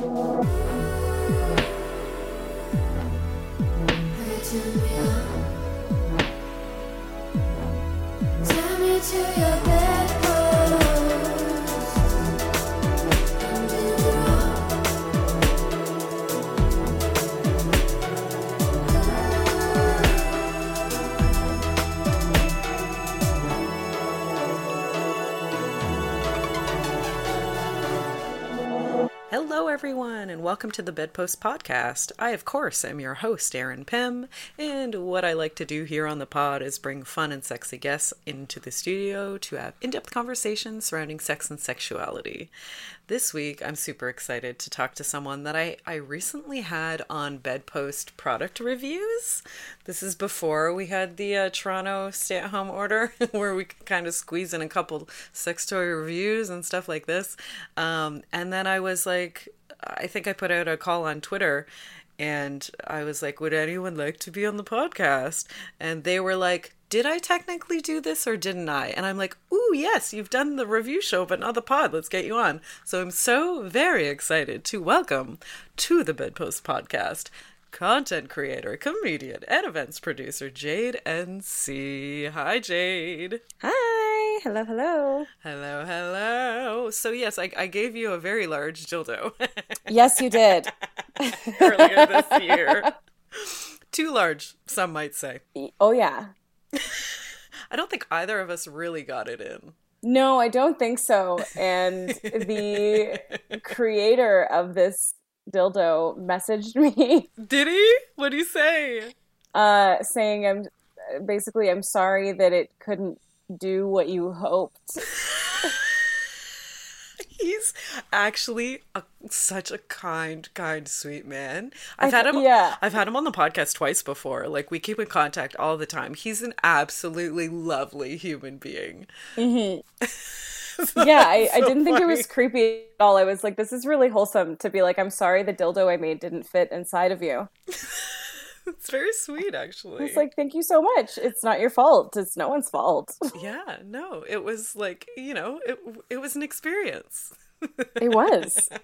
Hello, everyone, and welcome to the Bedpost Podcast. I, of course, am your host, Erin Pym, and what I like to do here on the pod is bring fun and sexy guests into the studio to have in depth conversations surrounding sex and sexuality. This week, I'm super excited to talk to someone that I, I recently had on Bedpost product reviews. This is before we had the uh, Toronto stay at home order, where we could kind of squeeze in a couple sex toy reviews and stuff like this. Um, and then I was like, like I think I put out a call on Twitter and I was like, would anyone like to be on the podcast? And they were like, did I technically do this or didn't I? And I'm like, ooh, yes, you've done the review show, but not the pod. Let's get you on. So I'm so very excited to welcome to the Bedpost podcast content creator, comedian, and events producer Jade NC. Hi, Jade. Hi. Hello, hello. Hello, hello. So, yes, I, I gave you a very large dildo. yes, you did. Earlier this year. Too large, some might say. Oh, yeah. I don't think either of us really got it in. No, I don't think so. And the creator of this dildo messaged me. Did he? What did he say? Uh, saying I'm basically I'm sorry that it couldn't do what you hoped. He's actually a, such a kind, kind, sweet man. I've I, had him. Yeah, I've had him on the podcast twice before. Like we keep in contact all the time. He's an absolutely lovely human being. Mm-hmm. yeah, I, so I didn't think it was creepy at all. I was like, this is really wholesome to be like, I'm sorry the dildo I made didn't fit inside of you. it's very sweet, actually. It's like, thank you so much. It's not your fault. It's no one's fault. yeah, no, it was like, you know, it, it was an experience. it was.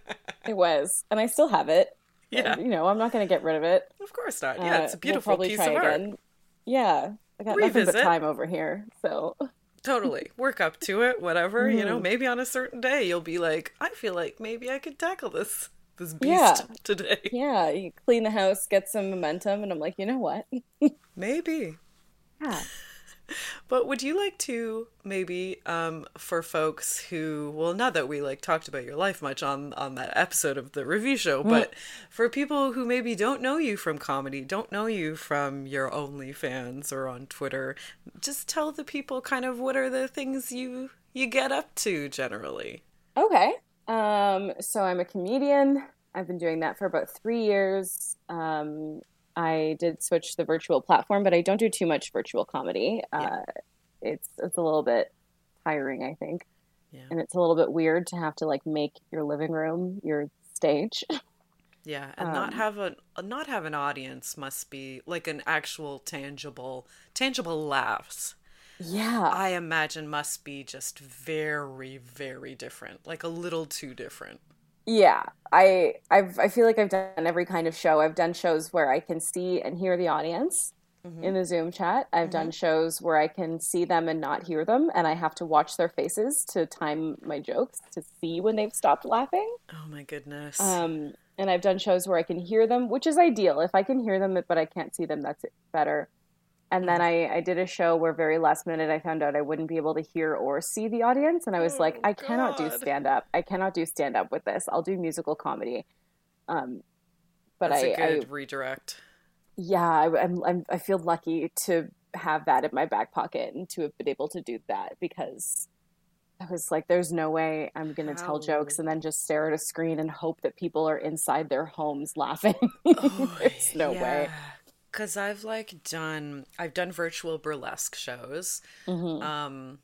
It was. And I still have it. Yeah. And, you know, I'm not going to get rid of it. Of course not. Yeah, it's a beautiful uh, we'll piece of art. Again. Yeah. I got Revisit. nothing but time over here. So totally work up to it whatever mm. you know mm-hmm. maybe on a certain day you'll be like i feel like maybe i could tackle this this beast yeah. today. Yeah you clean the house get some momentum and i'm like you know what? Maybe. Yeah. But would you like to maybe um, for folks who well not that we like talked about your life much on on that episode of the review show mm. but for people who maybe don't know you from comedy don't know you from your OnlyFans or on Twitter just tell the people kind of what are the things you you get up to generally. Okay um so I'm a comedian I've been doing that for about three years um I did switch to the virtual platform, but I don't do too much virtual comedy. Yeah. Uh, it's it's a little bit tiring, I think, yeah. and it's a little bit weird to have to like make your living room your stage. Yeah, and um, not have a not have an audience must be like an actual tangible tangible laughs. Yeah, I imagine must be just very very different, like a little too different. Yeah, I I've I feel like I've done every kind of show. I've done shows where I can see and hear the audience mm-hmm. in the Zoom chat. I've mm-hmm. done shows where I can see them and not hear them, and I have to watch their faces to time my jokes to see when they've stopped laughing. Oh my goodness. Um, and I've done shows where I can hear them, which is ideal. If I can hear them but I can't see them, that's better. And then I, I did a show where very last minute I found out I wouldn't be able to hear or see the audience. And I was oh, like, I God. cannot do stand up. I cannot do stand up with this. I'll do musical comedy. Um, but That's I, a good I, redirect. Yeah, I, I'm, I'm, I feel lucky to have that in my back pocket and to have been able to do that because I was like, there's no way I'm going to tell jokes and then just stare at a screen and hope that people are inside their homes laughing. Oh, there's no yeah. way because I've like done I've done virtual burlesque shows. Mm-hmm. Um,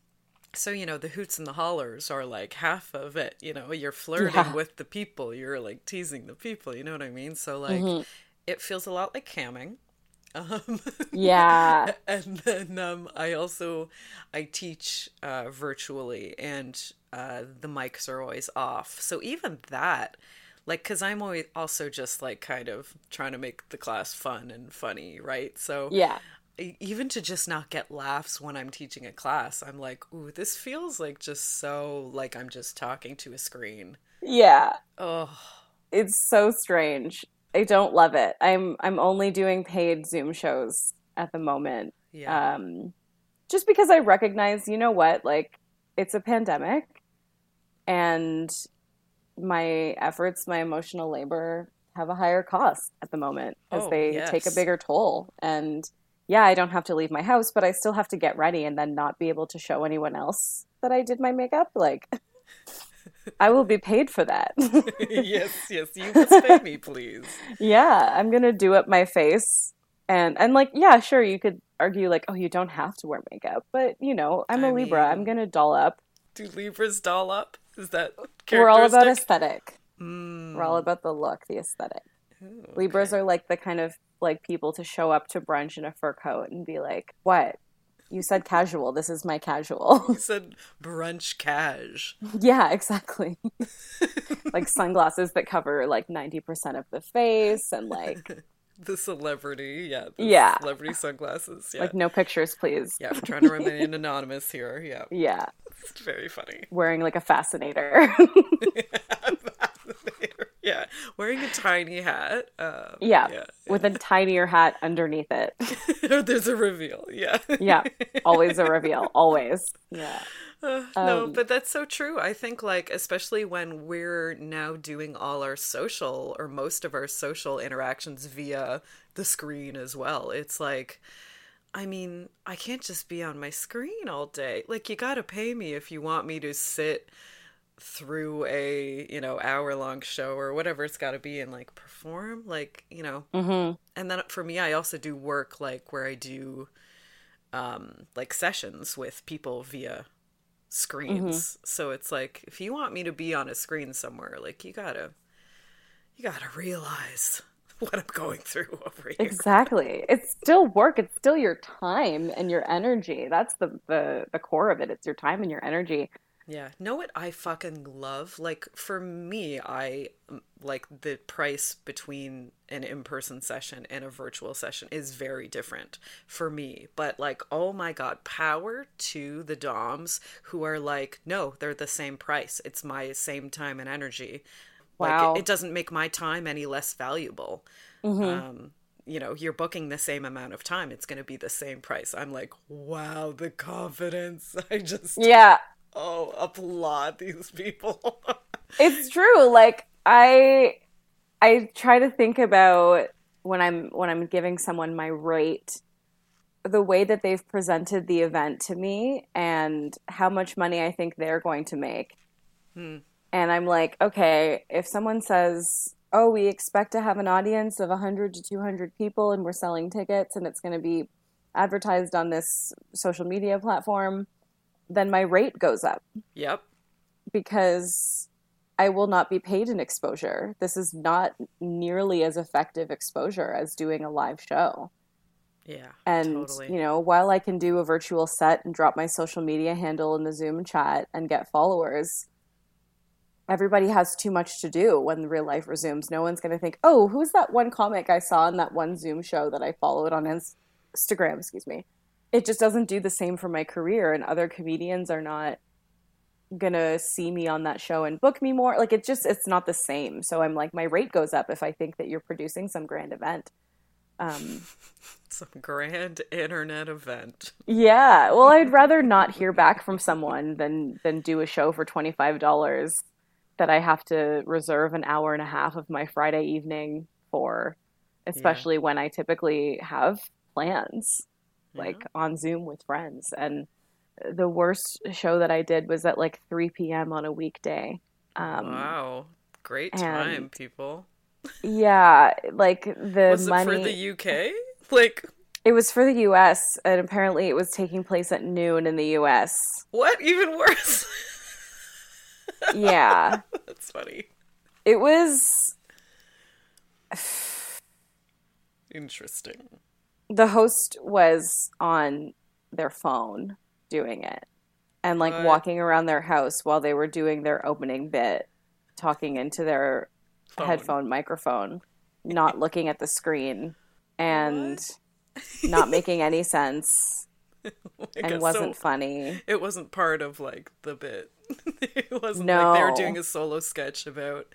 so you know the hoots and the hollers are like half of it. You know, you're flirting yeah. with the people, you're like teasing the people. You know what I mean? So like, mm-hmm. it feels a lot like camming. Um, yeah, and then um, I also I teach uh, virtually, and uh, the mics are always off. So even that like because i'm always also just like kind of trying to make the class fun and funny right so Yeah. even to just not get laughs when i'm teaching a class i'm like ooh this feels like just so like i'm just talking to a screen Yeah. oh It's so strange. I don't love it. I'm I'm only doing paid Zoom shows at the moment. yeah Um just because I recognize, you know what, like it's a pandemic and my efforts, my emotional labor have a higher cost at the moment as Oh, they take a bigger toll. And yeah, I don't have to leave my house, but I still have to get ready and then not be able to show anyone else that I did my makeup. Like, I will be paid for that. yes yes you must pay me please yeah, I'm gonna do up my face. And and like, yeah, sure, you could argue like, oh, you don't have to wear makeup, but you know, I'm a Libra. I'm gonna doll up. do libras doll up is that We're all about aesthetic. Mm. We're all about the look, the aesthetic. Ooh, Libras are like the kind of like people to show up to brunch in a fur coat and be like, "What? You said casual. This is my casual." you said brunch cash yeah, exactly. like sunglasses that cover like 90% of the face and like the celebrity yeah the Yeah. celebrity sunglasses yeah like no pictures, please. yeah we're trying to remain anonymous here yeah Yeah, it's very funny wearing like a fascinator. yeah wearing a tiny hat um, yeah, yeah with a tinier hat underneath it. there's a reveal yeah Yeah, always a reveal, always. Yeah. Uh, no, Um, but that's so true. I think, like, especially when we're now doing all our social or most of our social interactions via the screen as well, it's like, I mean, I can't just be on my screen all day. Like, you gotta pay me if you want me to sit through a, you know, hour long show or whatever it's gotta be and, like, perform. Like, you know, Mhm. and then for me, I also do work, like, where I do, um, like, sessions with people via screens. So it's like if you want me to be on a screen somewhere, like you gotta you gotta realize what I'm going through over here. Exactly. It's still work. It's still your time and your energy. That's the, the the core of it. It's your time and your energy. Yeah. Know what I fucking love? Like for me, I um, like the price between an in-person session and a virtual session is very different for me. But like, oh my god, power to the DOMs who are like, no, they're the same price. It's my same time and energy. Wow. Like it, it doesn't make my time any less valuable. Um, you know, you're booking the same amount of time. It's going to be the same price. I'm like, wow, the confidence. I just Yeah, oh applaud these people. it's true. Like I I try to think about when I'm when I'm giving someone my rate the way that they've presented the event to me and how much money I think they're going to make. Hmm. And I'm like, okay, if someone says, "Oh, we expect to have an audience of 100 to 200 people and we're selling tickets and it's going to be advertised on this social media platform," then my rate goes up yep. because I will not be paid in exposure. This is not nearly as effective exposure as doing a live show. Yeah. And, totally. you know, while I can do a virtual set and drop my social media handle in the Zoom chat and get followers, everybody has too much to do when the real life resumes. No one's going to think, oh, who's that one comic I saw in that one Zoom show that I followed on Instagram? Excuse me. It just doesn't do the same for my career, and other comedians are not gonna see me on that show and book me more. Like it just it's not the same. So i'm like my rate goes up if i think that you're producing some grand event. Um Some grand internet event. Yeah, well, I'd rather not hear back from someone than than do a show for twenty five dollars that I have to reserve an hour and a half of my Friday evening for, especially when I typically have plans like on Zoom with friends. And the worst show that I did was at like three p.m. on a weekday. Um, wow. Great time, people. Yeah, like the Was money. it for the UK? Like It was for the U.S. and apparently it was taking place at noon in the U.S. what? Even worse. Yeah. That's funny. It was Interesting. The host was on their phone doing it and like What? walking around their house while they were doing their opening bit talking into their Phone. headphone microphone, not looking at the screen and not making any sense oh Like, and so wasn't funny. it wasn't part of like the bit. it wasn't like they were doing a solo sketch about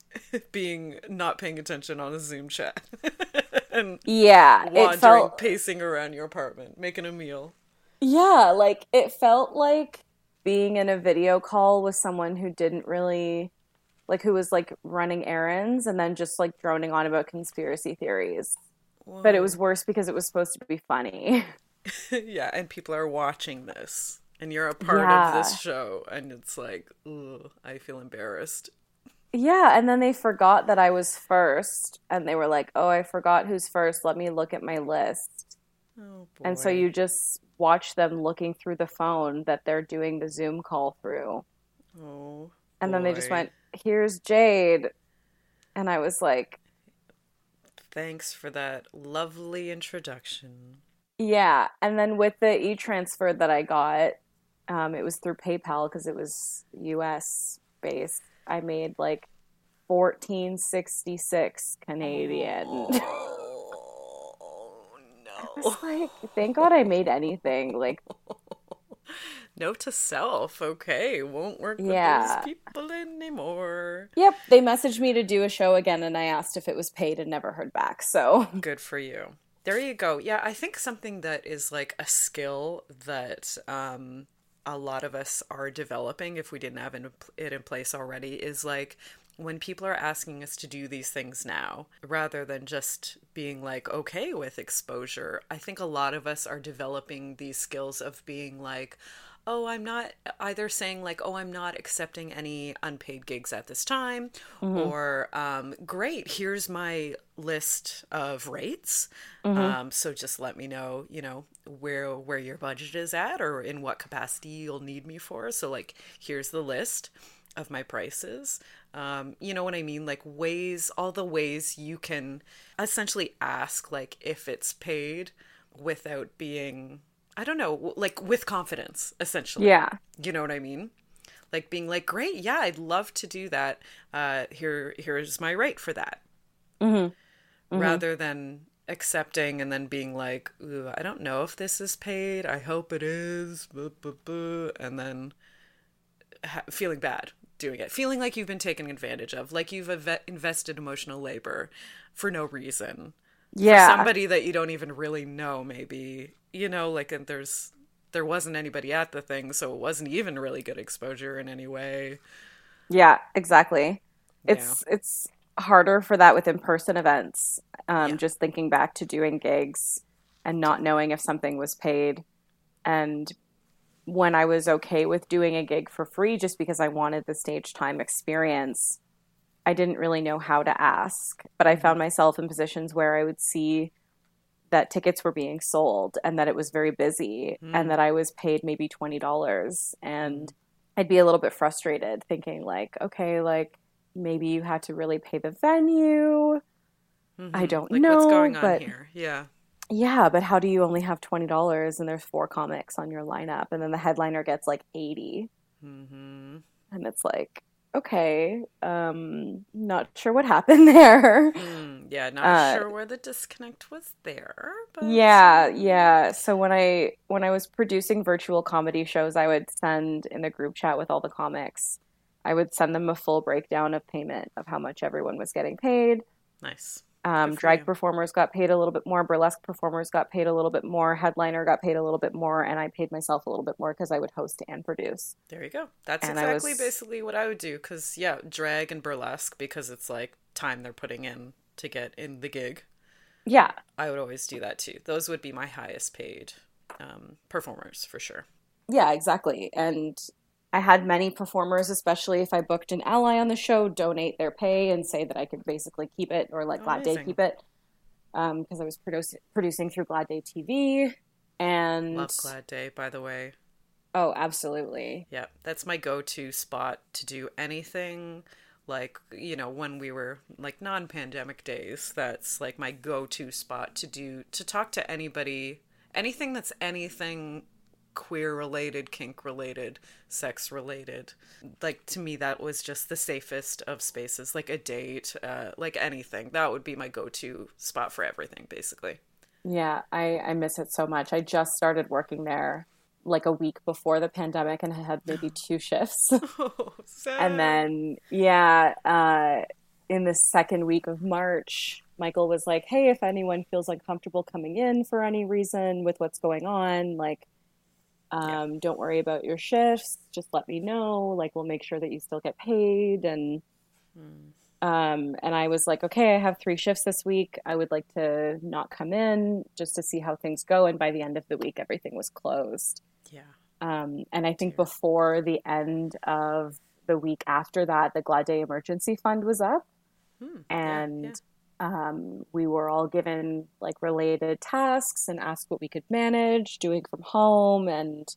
being not paying attention on a Zoom chat and Yeah, it wandering, felt pacing around your apartment, making a meal. Yeah, like it felt like being in a video call with someone who didn't really like who was like running errands and then just like droning on about conspiracy theories. But it was worse because it was supposed to be funny. yeah, and people are watching this, and you're a part Yeah. of this show, and it's like, I feel embarrassed. Yeah, and then they forgot that I was first and they were like, "Oh, I forgot who's first. Let me look at my list." Oh boy. And so you just watch them looking through the phone that they're doing the Zoom call through. oh, And then they just went, "Here's Jade." And I was like, Thanks for that lovely introduction. Yeah, and then with the e-transfer that I got, um, it was through PayPal because it was US based. I made like fourteen sixty six Canadian. Oh no. like, thank God I made anything. Like, Note to self, okay, won't work with Yeah. those people anymore. yep, they messaged me to do a show again, and I asked if it was paid and never heard back. So, Good for you. There you go. Yeah, I think something that is like a skill that um, a lot of us are developing, if we didn't have it in place already, is like when people are asking us to do these things now, rather than just being like okay with exposure, I think a lot of us are developing these skills of being like, oh, I'm not either saying like, oh, I'm not accepting any unpaid gigs at this time, or um, great, here's my list of rates. Um, so just let me know, you know, where where your budget is at, or in what capacity you'll need me for. So like, here's the list of my prices. Um, you know what I mean? Like ways, all the ways you can essentially ask like if it's paid without being I don't know, like with confidence, essentially. yeah, You know what I mean? Like being like, great, yeah, I'd love to do that. Uh, here, here's my rate for that. Rather than accepting and then being like, Ooh, I don't know if this is paid. I hope it is. And then ha- feeling bad doing it, feeling like you've been taken advantage of, like you've inve- invested emotional labor for no reason yeah, somebody that you don't even really know maybe you know like and there's there wasn't anybody at the thing so it wasn't even really good exposure in any way yeah, exactly. It's it's harder for that with in-person events. Um, Yeah. Just thinking back to doing gigs and not knowing if something was paid, and when I was okay with doing a gig for free just because I wanted the stage time experience, I didn't really know how to ask. But I found myself in positions where I would see that tickets were being sold and that it was very busy and that I was paid maybe $20 and I'd be a little bit frustrated thinking like, okay, like maybe you had to really pay the venue. I don't like know, what's going on but here? Yeah. Yeah, but how do you only have twenty dollars and there's four comics on your lineup, and then the headliner gets like 80 hmm and it's like, okay, um, not sure what happened there. mm, yeah not Uh, sure where the disconnect was there but Yeah, yeah. So when I when I was producing virtual comedy shows, I would send in the group chat with all the comics. I would send them a full breakdown of payment of how much everyone was getting paid. nice Um, drag you. performers got paid a little bit more, burlesque performers got paid a little bit more, headliner got paid a little bit more, and I paid myself a little bit more because I would host and produce. there you go that's And exactly was- basically what i would do because yeah drag and burlesque because it's like time they're putting in to get in the gig Yeah, i would always do that too those would be my highest paid um, performers for sure yeah, exactly. And I had many performers, especially if I booked an ally on the show, donate their pay and say that I could basically keep it or let Glad Day keep it um, because I was producing through Glad Day TV. And love glad day by the way oh, absolutely. Yeah, that's my go-to spot to do anything like, you know, when we were like non-pandemic days, that's like my go-to spot to do to talk to anybody, anything that's anything queer related, kink related, sex related. Like to me, that was just the safest of spaces, like a date, uh, like anything. That would be my go to spot for everything, basically. Yeah, I, I miss it so much. I just started working there like a week before the pandemic and I had maybe two shifts. Oh, sad. and then, yeah, uh, in the second week of March, Michael was like, Hey, if anyone feels uncomfortable coming in for any reason with what's going on, like, um, don't worry about your shifts. Just let me know. Like, we'll make sure that you still get paid. And, um, and I was like, okay, I have three shifts this week. I would like to not come in just to see how things go. And by the end of the week, everything was closed. yeah. Um, and I think before the end of the week after that, the Glad Day Emergency Fund was up, Hmm, yeah, and yeah. Um, we were all given like related tasks and asked what we could manage doing from home. And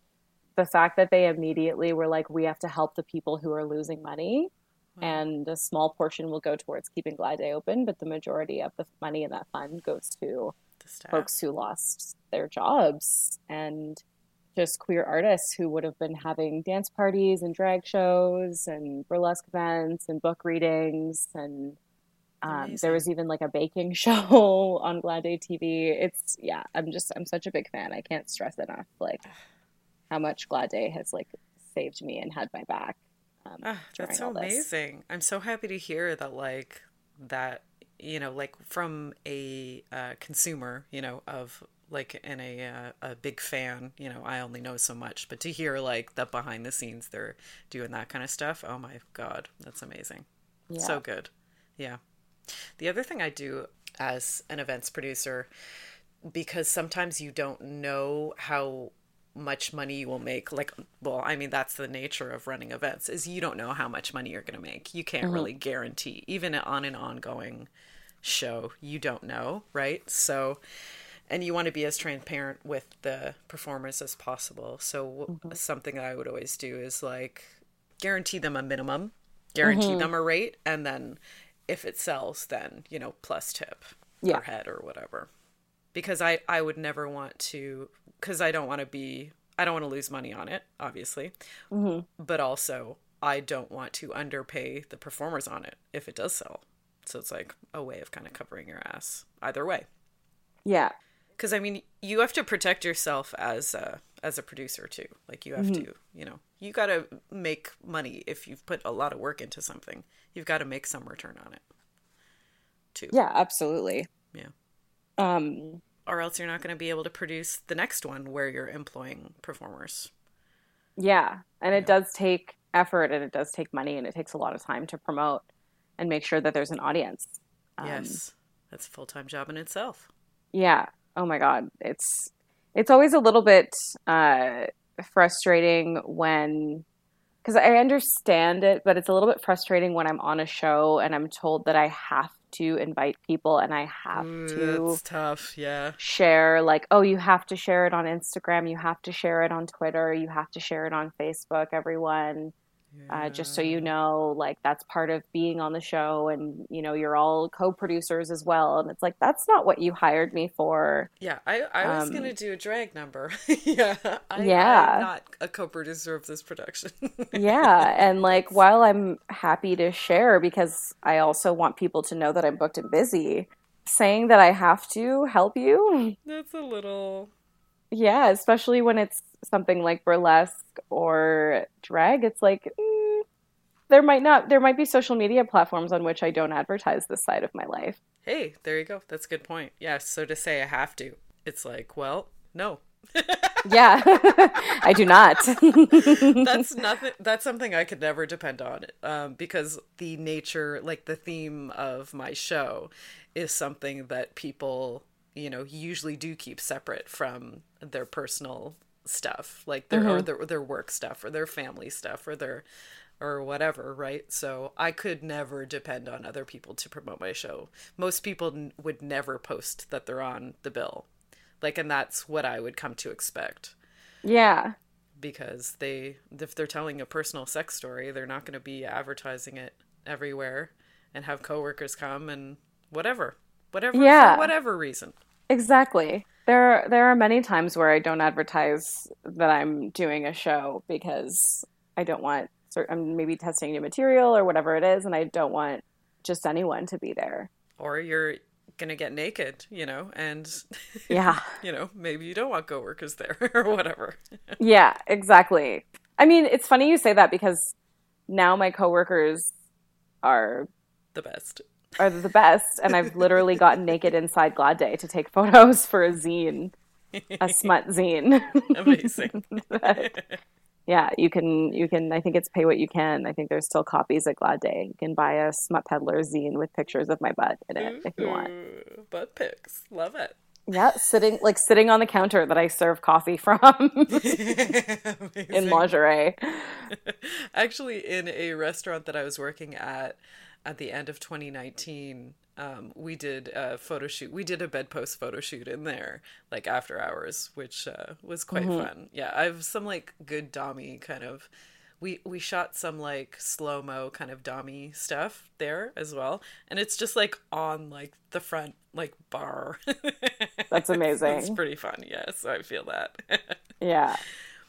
the fact that they immediately were like, we have to help the people who are losing money, Wow. and a small portion will go towards keeping Glad Day open, but the majority of the money in that fund goes to folks who lost their jobs and just queer artists who would have been having dance parties and drag shows and burlesque events and book readings and um, there was even like a baking show on Glad Day TV. It's yeah, I'm just I'm such a big fan. I can't stress enough like how much Glad Day has like saved me and had my back. Um, during that's so amazing. I'm so happy to hear that, like, that, you know, like from a uh, consumer, you know, of like, and a, uh, a big fan, you know, I only know so much, but to hear like that behind the scenes, they're doing that kind of stuff. Oh my God, that's amazing. Yeah. So good. Yeah. The other thing I do as an events producer, because sometimes you don't know how much money you will make like well i mean that's the nature of running events is you don't know how much money you're going to make. You can't mm-hmm. really guarantee. Even on an ongoing show you don't know right? So and you want to be as transparent with the performers as possible. So w mm-hmm. something that i would always do is like guarantee them a minimum guarantee mm-hmm. them a rate and then if it sells then you know plus tip Yeah. per head or whatever because I I would never want to because I don't want to be I don't want to lose money on it obviously but also I don't want to underpay the performers on it if it does sell so it's like a way of kind of covering your ass either way Yeah. because I mean you have to protect yourself as a as a producer too like you have Mm-hmm. to you know you got to make money if you've put a lot of work into something you've got to make some return on it too Yeah, absolutely. yeah Um or else you're not going to be able to produce the next one where you're employing performers. Yeah, and it does take effort and it does take money and it takes a lot of time to promote and make sure that there's an audience. Um, yes, that's a full time job in itself. Yeah. Oh my God. It's it's always a little bit uh, frustrating when because I understand it, but it's a little bit frustrating when I'm on a show and I'm told that I have to invite people and I have Ooh, to That's tough. Yeah. share like oh you have to share it on instagram you have to share it on twitter you have to share it on facebook everyone uh, just so you know like that's part of being on the show and you know you're all co-producers as well and it's like that's not what you hired me for Yeah, I, I was Um, gonna do a drag number. yeah, I, Yeah. I'm not a co-producer of this production. yeah and like while i'm happy to share because i also want people to know that i'm booked and busy saying that i have to help you That's a little. Yeah, especially when it's something like burlesque or drag. It's like mm, there might not there might be social media platforms on which I don't advertise this side of my life. Hey, there you go. That's a good point. Yeah. So to say I have to, it's like, well, no. Yeah, I do not. that's nothing that's something i could never depend on um, because the nature like the theme of my show is something that people you know usually do keep separate from their personal stuff like their or mm-hmm. their, their work stuff or their family stuff or their or whatever right? So i could never depend on other people to promote my show. Most people n- would never post that they're on the bill. Like and that's what i would come to expect. Yeah, because they if they're telling a personal sex story they're not going to be advertising it everywhere and have coworkers come and whatever whatever Yeah. for whatever reason. Exactly. There, there are many times where I don't advertise that I'm doing a show because I don't want. I'm maybe testing new material or whatever it is, and I don't want just anyone to be there. Or you're gonna get naked, you know, and yeah, you know, maybe you don't want coworkers there or whatever. yeah, exactly. I mean, it's funny you say that because now my coworkers are the best. Are the best, and I've literally gotten naked inside Glad Day to take photos for a zine, a smut zine. Amazing. yeah, you can you can I think it's pay what you can. I think there's still copies at Glad Day. You can buy a smut peddler zine with pictures of my butt in it if you want. Butt pics. Love it. Yeah, sitting like sitting on the counter that I serve coffee from in lingerie. Actually, in a restaurant that I was working at at the end of 2019, um, we did a photo shoot. We did a bedpost photo shoot in there, like after hours, which uh, was quite mm-hmm. fun. Yeah, I have some like good dommy kind of. We we shot some like slow mo kind of dommy stuff there as well, and it's just like on like the front like bar. That's amazing. it's pretty fun. Yeah, so I feel that. yeah.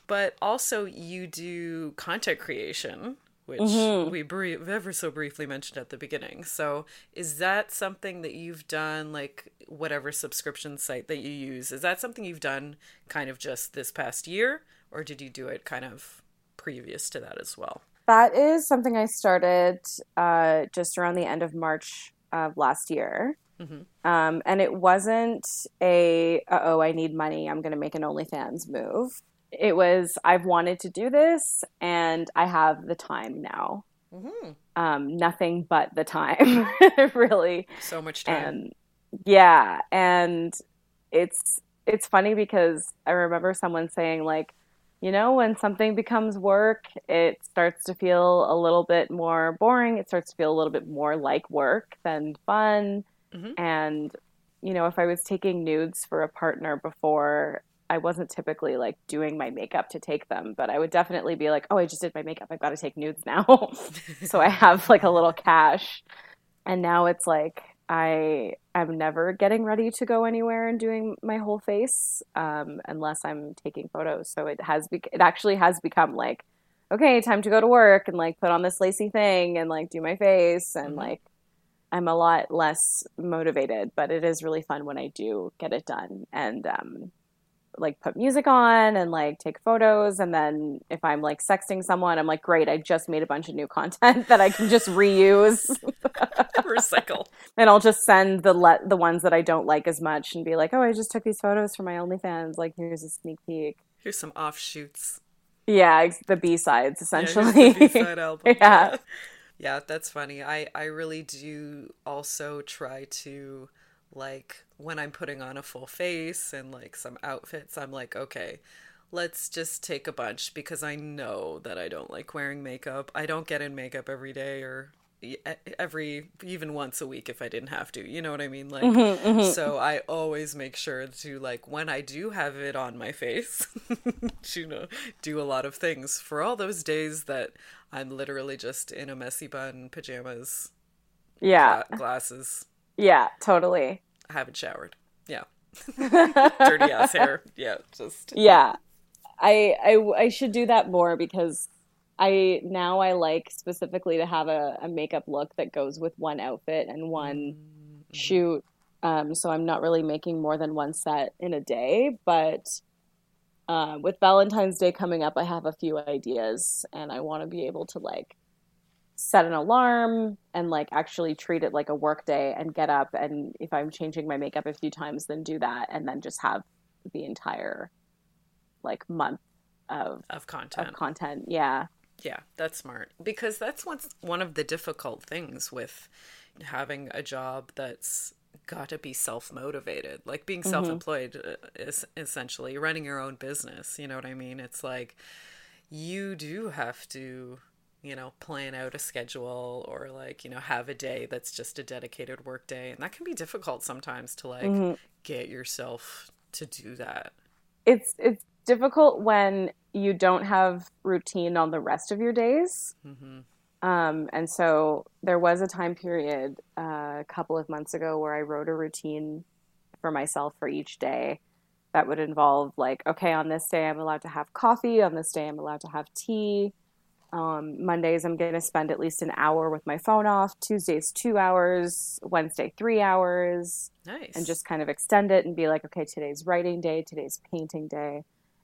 But also, you do content creation which mm-hmm. we brief, ever so briefly mentioned at the beginning. So, is that something that you've done, like whatever subscription site that you use? Is that something you've done kind of just this past year, or did you do it kind of previous to that as well? That is something I started uh, just around the end of March of last year. Mm-hmm. Um, and it wasn't a, oh, I need money, I'm going to make an OnlyFans move it was I've wanted to do this and I have the time now. Mm-hmm. Um, nothing but the time, really. So much time. And yeah, and it's it's funny because I remember someone saying like, you know, when something becomes work, it starts to feel a little bit more boring. It starts to feel a little bit more like work than fun. Mm-hmm. And you know, if I was taking nudes for a partner before, I wasn't typically like doing my makeup to take them, but I would definitely be like, oh, I just did my makeup. I've got to take nudes now. so I have like a little cash. And now it's like I am never getting ready to go anywhere and doing my whole face um, unless I'm taking photos. So it has be- it actually has become like, okay, time to go to work and like put on this lacy thing and like do my face and mm-hmm. like I'm a lot less motivated, but it is really fun when I do get it done. And um, like put music on and like take photos. And then if i'm like sexting someone i'm like great i just made a bunch of new content that i can just reuse. Recycle. And i'll just send the let the ones that i don't like as much and be like oh i just took these photos for my onlyfans. Like here's a sneak peek. Here's some offshoots. Yeah the b-sides essentially. Yeah, b-side album. Yeah. Yeah that's funny. I i really do also try to like when I'm putting on a full face and like some outfits, I'm like, okay, let's just take a bunch because I know that I don't like wearing makeup. I don't get in makeup every day or every even once a week if I didn't have to. You know what I mean? Like mm-hmm, mm-hmm. so I always make sure to like when I do have it on my face, you know, do a lot of things for all those days that I'm literally just in a messy bun, pajamas, yeah, glasses. Yeah, totally. I haven't showered. Yeah. Dirty ass hair. Yeah, just Yeah. I, I I should do that more because I now I like specifically to have a, a makeup look that goes with one outfit and one mm-hmm. shoot. Um, so I'm not really making more than one set in a day, but uh, with Valentine's Day coming up, I have a few ideas, and I want to be able to like set an alarm and like actually treat it like a work day and get up and if I'm changing my makeup a few times then do that and then just have the entire like month of of content. Of content. Yeah. Yeah, that's smart because that's what's one of the difficult things with having a job that's got to be self-motivated. Like being mm-hmm. self-employed uh, is essentially running your own business, you know what I mean? It's like you do have to you know, plan out a schedule or like, you know, have a day that's just a dedicated work day. And that can be difficult sometimes to like mm-hmm. get yourself to do that. It's it's difficult when you don't have routine on the rest of your days. Mm-hmm. Um, and so there was a time period uh, a couple of months ago where I wrote a routine for myself for each day. that would involve like, okay, on this day I'm allowed to have coffee, on this day I'm allowed to have tea. Um, Mondays I'm going to spend at least an hour with my phone off. Tuesdays two hours. Wednesday three hours. Nice. And just kind of extend it and be like, okay, today's writing day, today's painting day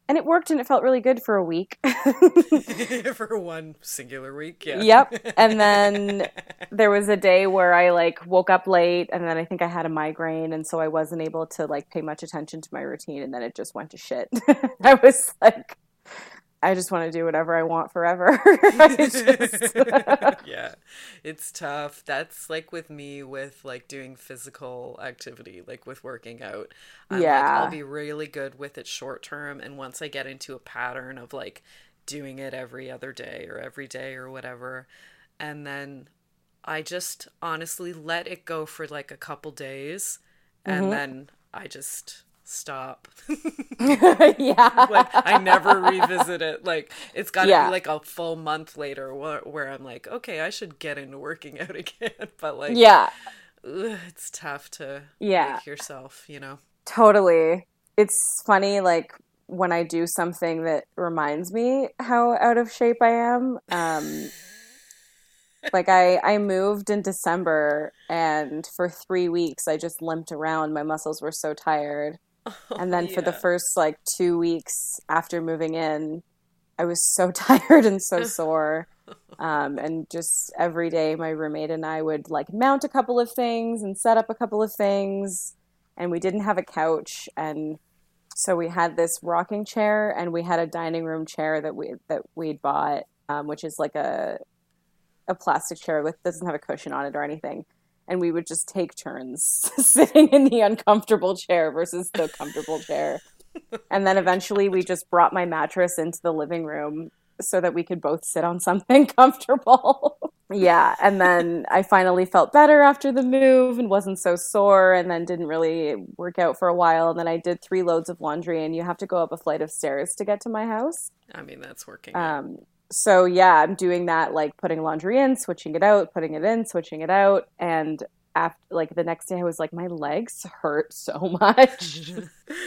and it worked and it felt really good for a week. for one singular week, yeah. Yep. And then there was a day where I like woke up late and then I think I had a migraine and so I wasn't able to like pay much attention to my routine and then it just went to shit. I was like I just want to do whatever I want forever. just... yeah, it's tough. That's like with me with like doing physical activity, like with working out. I'm yeah, like, I'll be really good with it short term, and once I get into a pattern of like doing it every other day or every day or whatever, and then I just honestly let it go for like a couple days, and mm-hmm. then I just stop. yeah. like I never revisit it. Like it's got to yeah. be like a full month later where, where, I'm like, okay, I should get into working out again. but like, yeah, ugh, it's tough to yeah make yourself, you know. Totally. It's funny, like when I do something that reminds me how out of shape I am. Um, like I, I moved in December and for three weeks I just limped around. My muscles were so tired. and then yeah. for the first like two weeks after moving in, I was so tired and so sore. Um, and just every day, my roommate and I would like mount a couple of things and set up a couple of things. And we didn't have a couch, and so we had this rocking chair, and we had a dining room chair that we that we'd bought, um, which is like a a plastic chair with doesn't have a cushion on it or anything and we would just take turns sitting in the uncomfortable chair versus the comfortable chair. And then eventually we just brought my mattress into the living room so that we could both sit on something comfortable. yeah, and then I finally felt better after the move and wasn't so sore and then didn't really work out for a while and then I did 3 loads of laundry and you have to go up a flight of stairs to get to my house. I mean, that's working. Um so yeah, I'm doing that like putting laundry in, switching it out, putting it in, switching it out, and after like the next day I was like my legs hurt so much.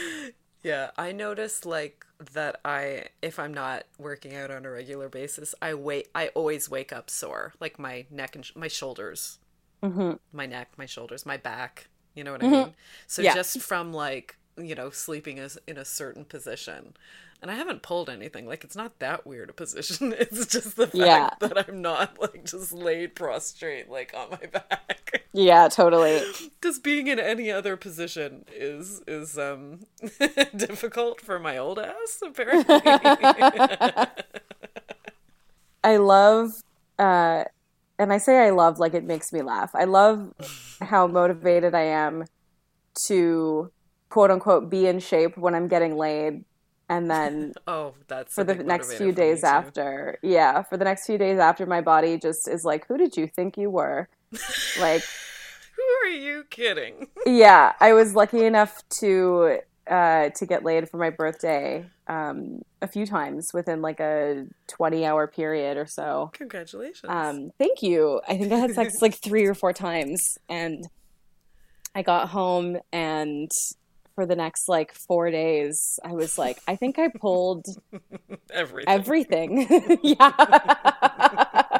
yeah, I noticed like that I if I'm not working out on a regular basis, I wait I always wake up sore, like my neck and sh- my shoulders. Mm-hmm. My neck, my shoulders, my back, you know what I mm-hmm. mean? So yeah. just from like, you know, sleeping as in a certain position and I haven't pulled anything. Like it's not that weird a position. It's just the fact yeah. that I'm not like just laid prostrate like on my back. Yeah, totally. Because being in any other position is is um difficult for my old ass apparently. I love uh and I say I love like it makes me laugh. I love how motivated I am to quote unquote be in shape when I'm getting laid and then oh that's for the next few days after yeah for the next few days after my body just is like who did you think you were? Like who are you kidding? Yeah i was lucky enough to uh to get laid for my birthday um a few times within like a 20 hour period or so. Congratulations. Um thank you. I think i had sex like three or four times and i got home and for the next like four days, I was like, I think I pulled everything. Everything. yeah.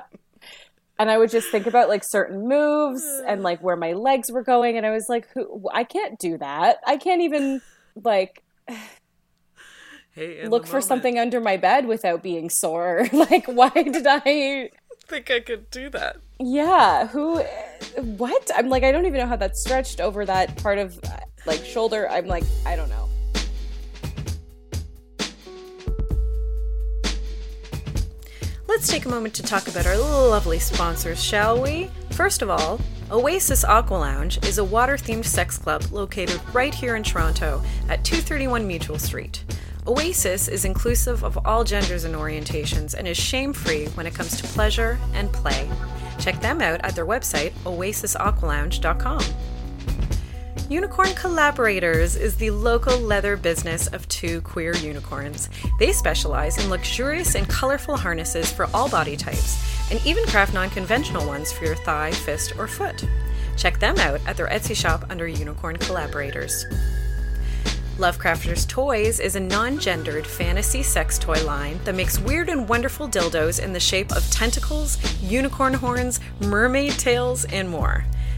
and I would just think about like certain moves and like where my legs were going. And I was like, who, I can't do that. I can't even like hey, look for something under my bed without being sore. like, why did I think I could do that? Yeah. Who, what? I'm like, I don't even know how that stretched over that part of like shoulder. I'm like, I don't know. Let's take a moment to talk about our lovely sponsors, shall we? First of all, Oasis Aqua Lounge is a water themed sex club located right here in Toronto at 231 Mutual Street. Oasis is inclusive of all genders and orientations and is shame free when it comes to pleasure and play. Check them out at their website, oasisaqualounge.com. Unicorn Collaborators is the local leather business of two queer unicorns. They specialize in luxurious and colorful harnesses for all body types, and even craft non conventional ones for your thigh, fist, or foot. Check them out at their Etsy shop under Unicorn Collaborators. Lovecrafters Toys is a non gendered fantasy sex toy line that makes weird and wonderful dildos in the shape of tentacles, unicorn horns, mermaid tails, and more.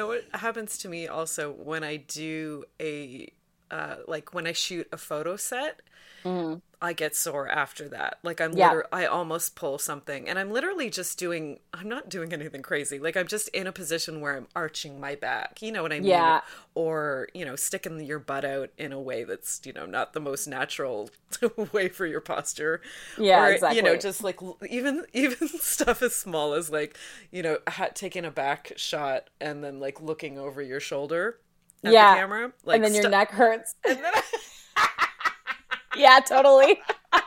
know what happens to me also when I do a, uh, like when I shoot a photo set Mm. I get sore after that. Like I'm yeah. I almost pull something and I'm literally just doing I'm not doing anything crazy. Like I'm just in a position where I'm arching my back. You know what I mean? Yeah. Or, you know, sticking your butt out in a way that's, you know, not the most natural way for your posture. Yeah, or, exactly. you know, just like even even stuff as small as like, you know, taking a back shot and then like looking over your shoulder at yeah. the camera. Like and then your st- neck hurts. And then I- yeah, totally.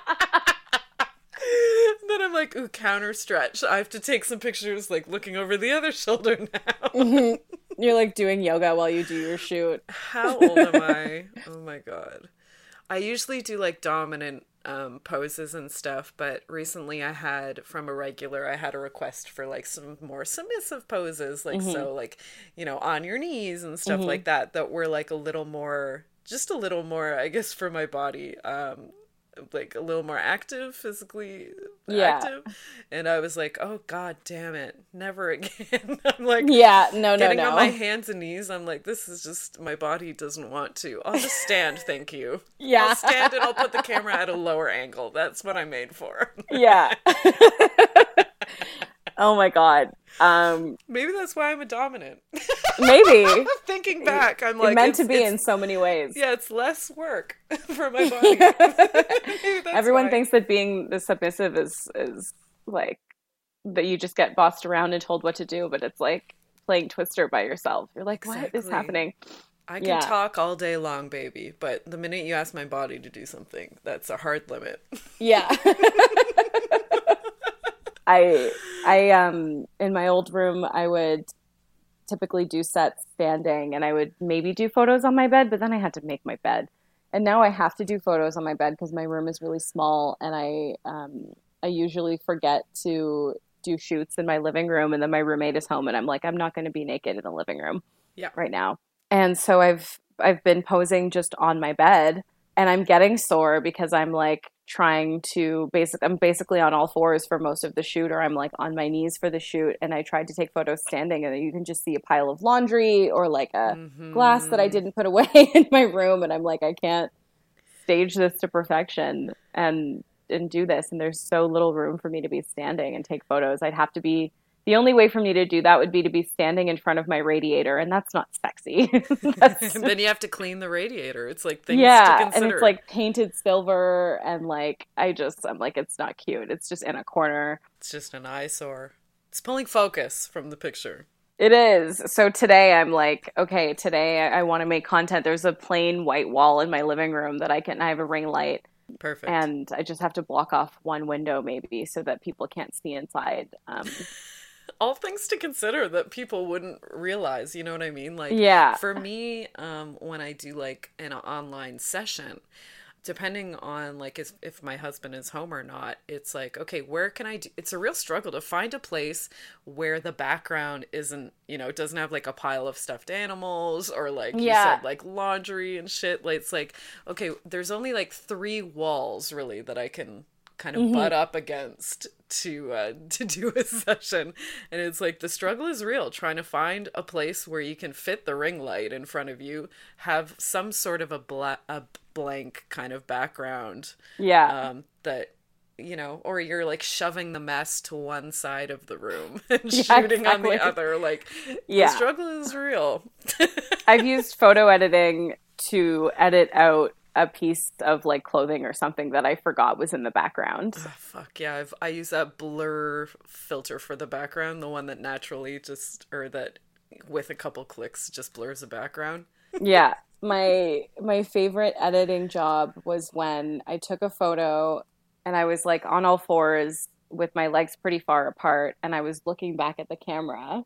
then I'm like, ooh, counter stretch. I have to take some pictures, like looking over the other shoulder now. Mm-hmm. You're like doing yoga while you do your shoot. How old am I? Oh my god. I usually do like dominant um, poses and stuff, but recently I had from a regular, I had a request for like some more submissive poses, like mm-hmm. so, like you know, on your knees and stuff mm-hmm. like that, that were like a little more just a little more, I guess, for my body. Um, like a little more active, physically yeah. active. And I was like, oh god damn it, never again. I'm like Yeah, no, no, getting no. on my hands and knees, I'm like, this is just my body doesn't want to. I'll just stand, thank you. Yeah. I'll stand and I'll put the camera at a lower angle. That's what I'm made for. yeah. oh my god. Um, maybe that's why I'm a dominant. Maybe thinking back, I'm like meant to be in so many ways. Yeah, it's less work for my body. Everyone why. thinks that being the submissive is is like that you just get bossed around and told what to do, but it's like playing Twister by yourself. You're like, exactly. what is happening? I can yeah. talk all day long, baby, but the minute you ask my body to do something, that's a hard limit. Yeah. I I um in my old room I would typically do sets standing and I would maybe do photos on my bed, but then I had to make my bed. And now I have to do photos on my bed because my room is really small and I um I usually forget to do shoots in my living room and then my roommate is home and I'm like I'm not going to be naked in the living room yeah. right now. And so I've I've been posing just on my bed and I'm getting sore because I'm like trying to basic I'm basically on all fours for most of the shoot or I'm like on my knees for the shoot and I tried to take photos standing and you can just see a pile of laundry or like a mm-hmm. glass that I didn't put away in my room and I'm like I can't stage this to perfection and and do this and there's so little room for me to be standing and take photos. I'd have to be the only way for me to do that would be to be standing in front of my radiator, and that's not sexy. that's... then you have to clean the radiator. It's like things yeah, and it's like painted silver, and like I just I'm like it's not cute. It's just in a corner. It's just an eyesore. It's pulling focus from the picture. It is. So today I'm like, okay, today I, I want to make content. There's a plain white wall in my living room that I can. I have a ring light. Perfect. And I just have to block off one window maybe so that people can't see inside. Um, all things to consider that people wouldn't realize you know what i mean? Like yeah. for me um when i do like an online session depending on like if, if my husband is home or not it's like okay where can i do it's a real struggle to find a place where the background isn't you know doesn't have like a pile of stuffed animals or like yeah. you said like laundry and shit. Like it's like okay there's only like three walls really that i can kind of mm-hmm. butt up against to uh, to do a session. And it's like the struggle is real. Trying to find a place where you can fit the ring light in front of you have some sort of a, bla- a blank kind of background yeah. um, that you know or you're like shoving the mess to one side of the room and yeah, shooting exactly. on the other. Like yeah. the struggle is real. I've used photo editing to edit out a piece of like clothing or something that I forgot was in the background. Oh, fuck yeah, I've, I use that blur filter for the background, the one that naturally just or that with a couple clicks just blurs the background. yeah. My my favorite editing job was when I took a photo and I was like on all fours with my legs pretty far apart and I was looking back at the camera.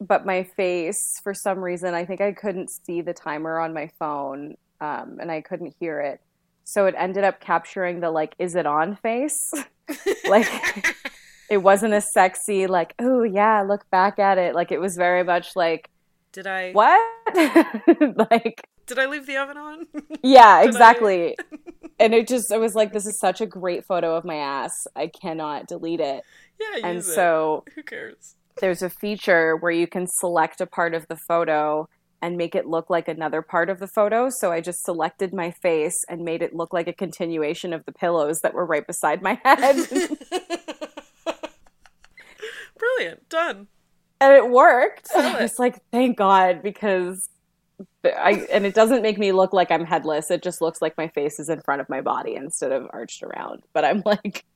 But my face, for some reason, I think I couldn't see the timer on my phone um, and I couldn't hear it. So it ended up capturing the like, is it on face? like, it wasn't a sexy, like, oh yeah, look back at it. Like, it was very much like, did I what? like, did I leave the oven on? yeah, exactly. I... and it just, I was like, this is such a great photo of my ass. I cannot delete it. Yeah, and so it. who cares? There's a feature where you can select a part of the photo and make it look like another part of the photo. So I just selected my face and made it look like a continuation of the pillows that were right beside my head. Brilliant. Done. And it worked. I was like, thank God, because I and it doesn't make me look like I'm headless. It just looks like my face is in front of my body instead of arched around. But I'm like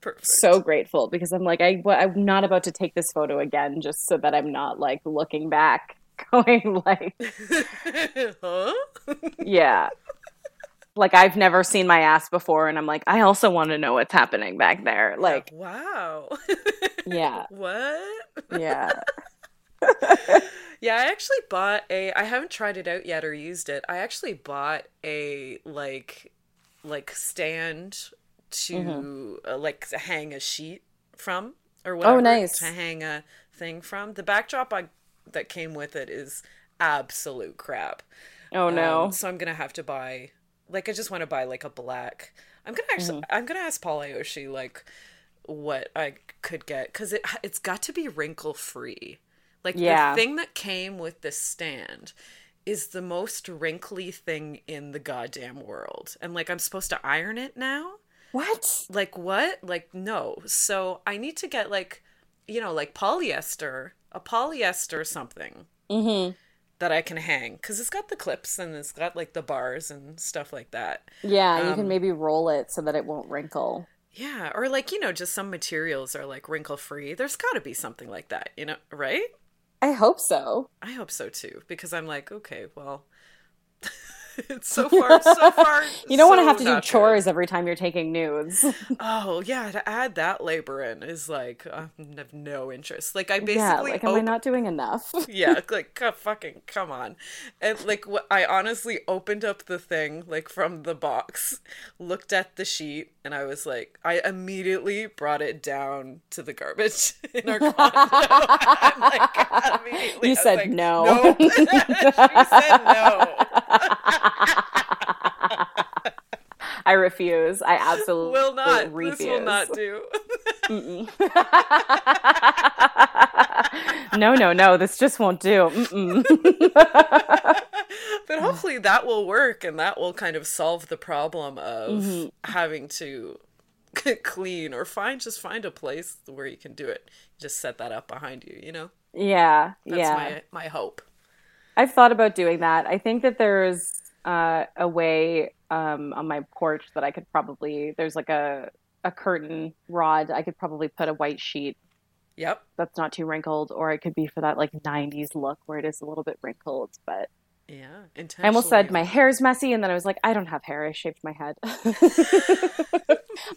Perfect. so grateful because I'm like I I'm not about to take this photo again just so that I'm not like looking back going like huh? yeah. Like I've never seen my ass before and I'm like I also want to know what's happening back there. Like wow. yeah. What? Yeah. Yeah, I actually bought a I haven't tried it out yet or used it. I actually bought a like like stand to mm-hmm. uh, like hang a sheet from or oh, whatever oh, nice. to hang a thing from. The backdrop I that came with it is absolute crap. Oh no. Um, so I'm going to have to buy like I just want to buy like a black. I'm going to actually mm-hmm. I'm going to ask Paul Aoshi like what I could get cuz it it's got to be wrinkle free. Like yeah. the thing that came with this stand is the most wrinkly thing in the goddamn world. And like I'm supposed to iron it now? What? Like what? Like no. So I need to get like you know, like polyester, a polyester something. Mm-hmm. That I can hang because it's got the clips and it's got like the bars and stuff like that. Yeah, um, you can um, maybe roll it so that it won't wrinkle. Yeah, or like you know, just some materials are like wrinkle free. There's got to be something like that, you know, right? I hope so. I hope so too, because I'm like, okay, well, so far, so far. you don't so want to have to do chores good. every time you're taking nudes. oh yeah, to add that labor in is like um, I have no interest. Like I basically, yeah, like am I not doing enough? yeah, like fucking come on, and like I honestly opened up the thing like from the box, looked at the sheet, and I was like, I immediately brought it down to the garbage in our condo. like, immediately, you said like, no. Nope. she said no. I refuse. I absolutely will not. Refuse. This will not do. no, no, no. This just won't do. but hopefully that will work, and that will kind of solve the problem of mm-hmm. having to clean or find just find a place where you can do it. Just set that up behind you. You know. Yeah. That's yeah. my my hope. I've thought about doing that. I think that there's uh, a way um, on my porch that I could probably there's like a a curtain rod. I could probably put a white sheet. Yep. That's not too wrinkled, or it could be for that like '90s look where it is a little bit wrinkled, but. Yeah, I almost said my hair is messy, and then I was like, I don't have hair. I shaved my head.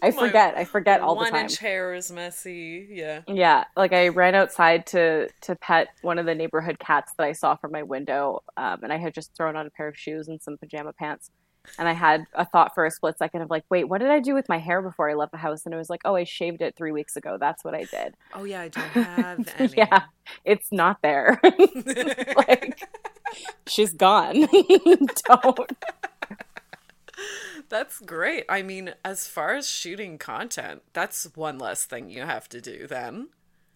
I forget. My I forget all the time. One inch hair is messy. Yeah. Yeah, like I ran outside to to pet one of the neighborhood cats that I saw from my window, um, and I had just thrown on a pair of shoes and some pajama pants, and I had a thought for a split second of like, wait, what did I do with my hair before I left the house? And it was like, oh, I shaved it three weeks ago. That's what I did. Oh yeah, I don't have any. yeah, it's not there. like, she's gone. don't. That's great. I mean, as far as shooting content, that's one less thing you have to do then.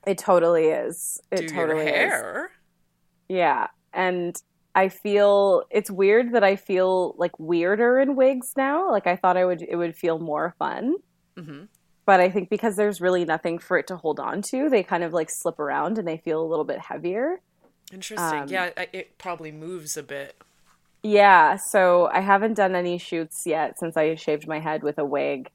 It totally is. It do totally your hair. Is. Yeah. And I feel it's weird that I feel like weirder in wigs now. Like I thought I would it would feel more fun. Mm-hmm. But I think because there's really nothing for it to hold on to, they kind of like slip around and they feel a little bit heavier. Interesting. Um, yeah, it probably moves a bit. Yeah, so I haven't done any shoots yet since I shaved my head with a wig.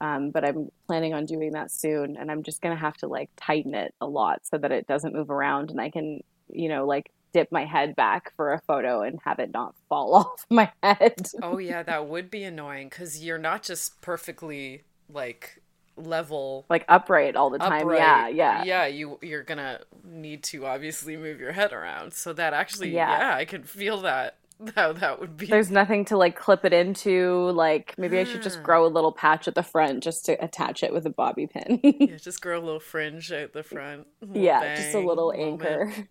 Um, but I'm planning on doing that soon, and I'm just gonna have to like tighten it a lot so that it doesn't move around, and I can, you know, like dip my head back for a photo and have it not fall off my head. oh yeah, that would be annoying because you're not just perfectly like level like upright all the time. Upright. yeah yeah. Yeah you you're gonna need to obviously move your head around. So that actually yeah, yeah i can feel that how that would be. There's nothing to like clip it into like maybe i should just hmm. grow a little patch at the front just to attach it with a bobby pin. Yeah just grow a little fringe at the front. Yeah bang, just a little anchor.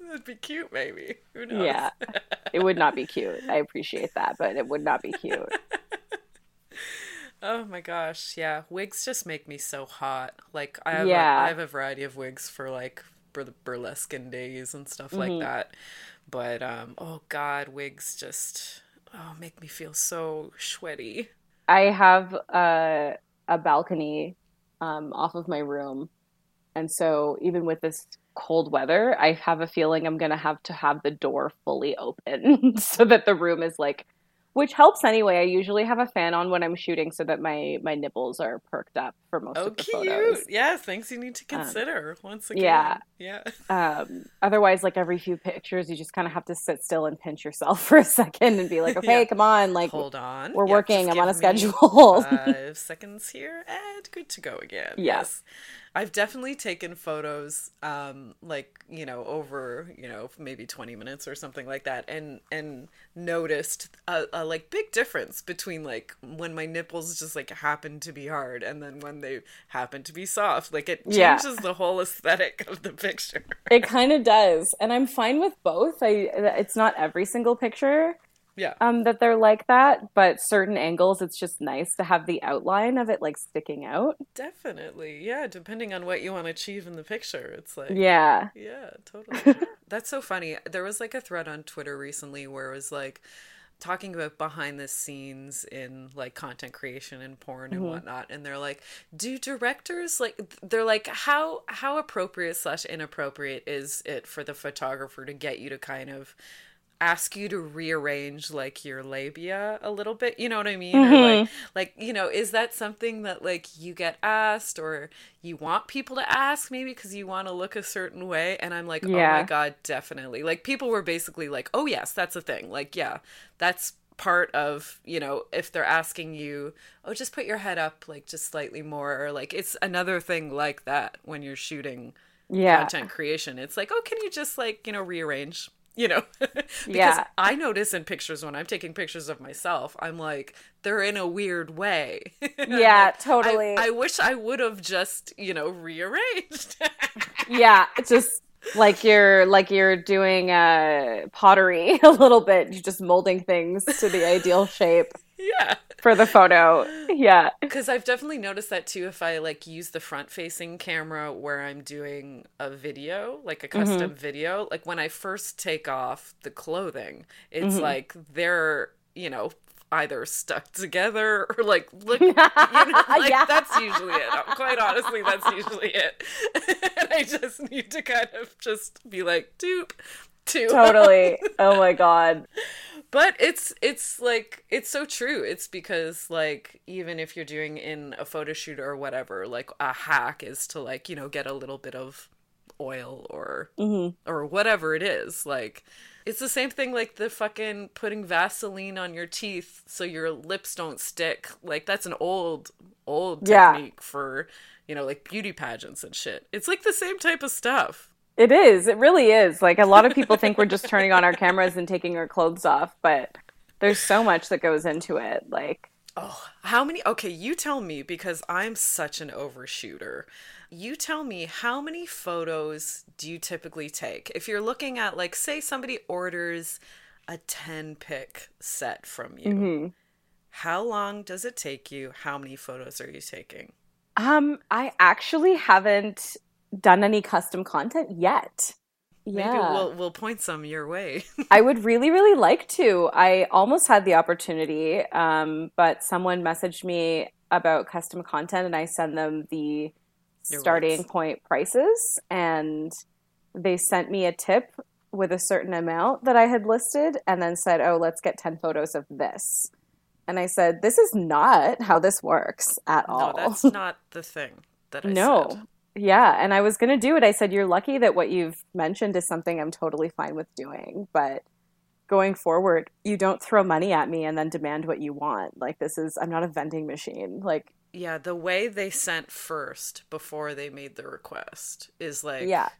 that'd be cute maybe. Who knows? Yeah. It would not be cute. I appreciate that but it would not be cute. Oh my gosh, yeah. Wigs just make me so hot. Like I have yeah. a, I have a variety of wigs for like bur- burlesque days and stuff mm-hmm. like that. But um oh god, wigs just oh make me feel so sweaty. I have a a balcony um off of my room. And so even with this cold weather, I have a feeling I'm going to have to have the door fully open so that the room is like which helps anyway. I usually have a fan on when I'm shooting so that my my nipples are perked up for most oh, of the cute. photos. Yeah, things you need to um, consider um, once again. Yeah, yeah. Um, otherwise, like every few pictures, you just kind of have to sit still and pinch yourself for a second and be like, "Okay, yeah. come on, like, hold on, we're working. I'm on a schedule. five seconds here, and good to go again." Yes. yes. I've definitely taken photos, um, like you know, over you know maybe twenty minutes or something like that, and and noticed a, a like big difference between like when my nipples just like happen to be hard and then when they happen to be soft. Like it changes yeah. the whole aesthetic of the picture. It kind of does, and I'm fine with both. I it's not every single picture yeah. Um that they're like that but certain angles it's just nice to have the outline of it like sticking out. Definitely. Yeah depending on what you want to achieve in the picture it's like yeah. Yeah totally. That's so funny. There was like a thread on twitter recently where it was like talking about behind the scenes in like content creation and porn and mm-hmm. whatnot and they're like do directors like they're like how how appropriate slash inappropriate is it for the photographer to get you to kind of ask you to rearrange like your labia a little bit you know what i mean mm-hmm. like like you know is that something that like you get asked or you want people to ask maybe because you want to look a certain way and i'm like yeah. oh my god definitely like people were basically like oh yes that's a thing like yeah that's part of you know if they're asking you oh just put your head up like just slightly more or like it's another thing like that when you're shooting yeah. content creation it's like oh can you just like you know rearrange you know because yeah. i notice in pictures when i'm taking pictures of myself i'm like they're in a weird way. Yeah like, totally. I, I, wish i would have just you know rearranged. Yeah just like you're like you're doing uh pottery a little bit you're just molding things to the ideal shape yeah. For the photo. Yeah. Because i've definitely noticed that too if i like use the front facing camera where i'm doing a video like a custom mm-hmm. video like when i first take off the clothing it's mm-hmm. like they're you know either stuck together or like look you know, like yeah. that's usually it. Quite honestly that's usually it. And i just need to kind of just be like dupe to totally. Oh my god but it's it's like it's so true. It's because like even if you're doing in a photo shoot or whatever like a hack is to like you know get a little bit of oil or mm-hmm. or whatever it is. Like it's the same thing like the fucking putting vaseline on your teeth so your lips don't stick. Like that's an old old technique yeah. for you know like beauty pageants and shit. It's like the same type of stuff it is. It really is. Like a lot of people think we're just turning on our cameras and taking our clothes off, but there's so much that goes into it. Like Oh, how many? Okay, you tell me because I'm such an overshooter. You tell me how many photos do you typically take? If you're looking at like say somebody orders a 10 pick set from you. Mm-hmm. How long does it take you? How many photos are you taking? Um, I actually haven't done any custom content yet. Yeah. Maybe we'll we'll point some your way. I would really really like to. I almost had the opportunity, um, but someone messaged me about custom content, and I send them the your starting rates. point prices, and they sent me a tip with a certain amount that I had listed, and then said, "Oh, let's get ten photos of this." And I said, "This is not how this works at all." No, that's not the thing that I no. Said. Yeah, and I was going to do it. I said, You're lucky that what you've mentioned is something I'm totally fine with doing. But going forward, you don't throw money at me and then demand what you want. Like, this is, I'm not a vending machine. Like, yeah, the way they sent first before they made the request is like, yeah.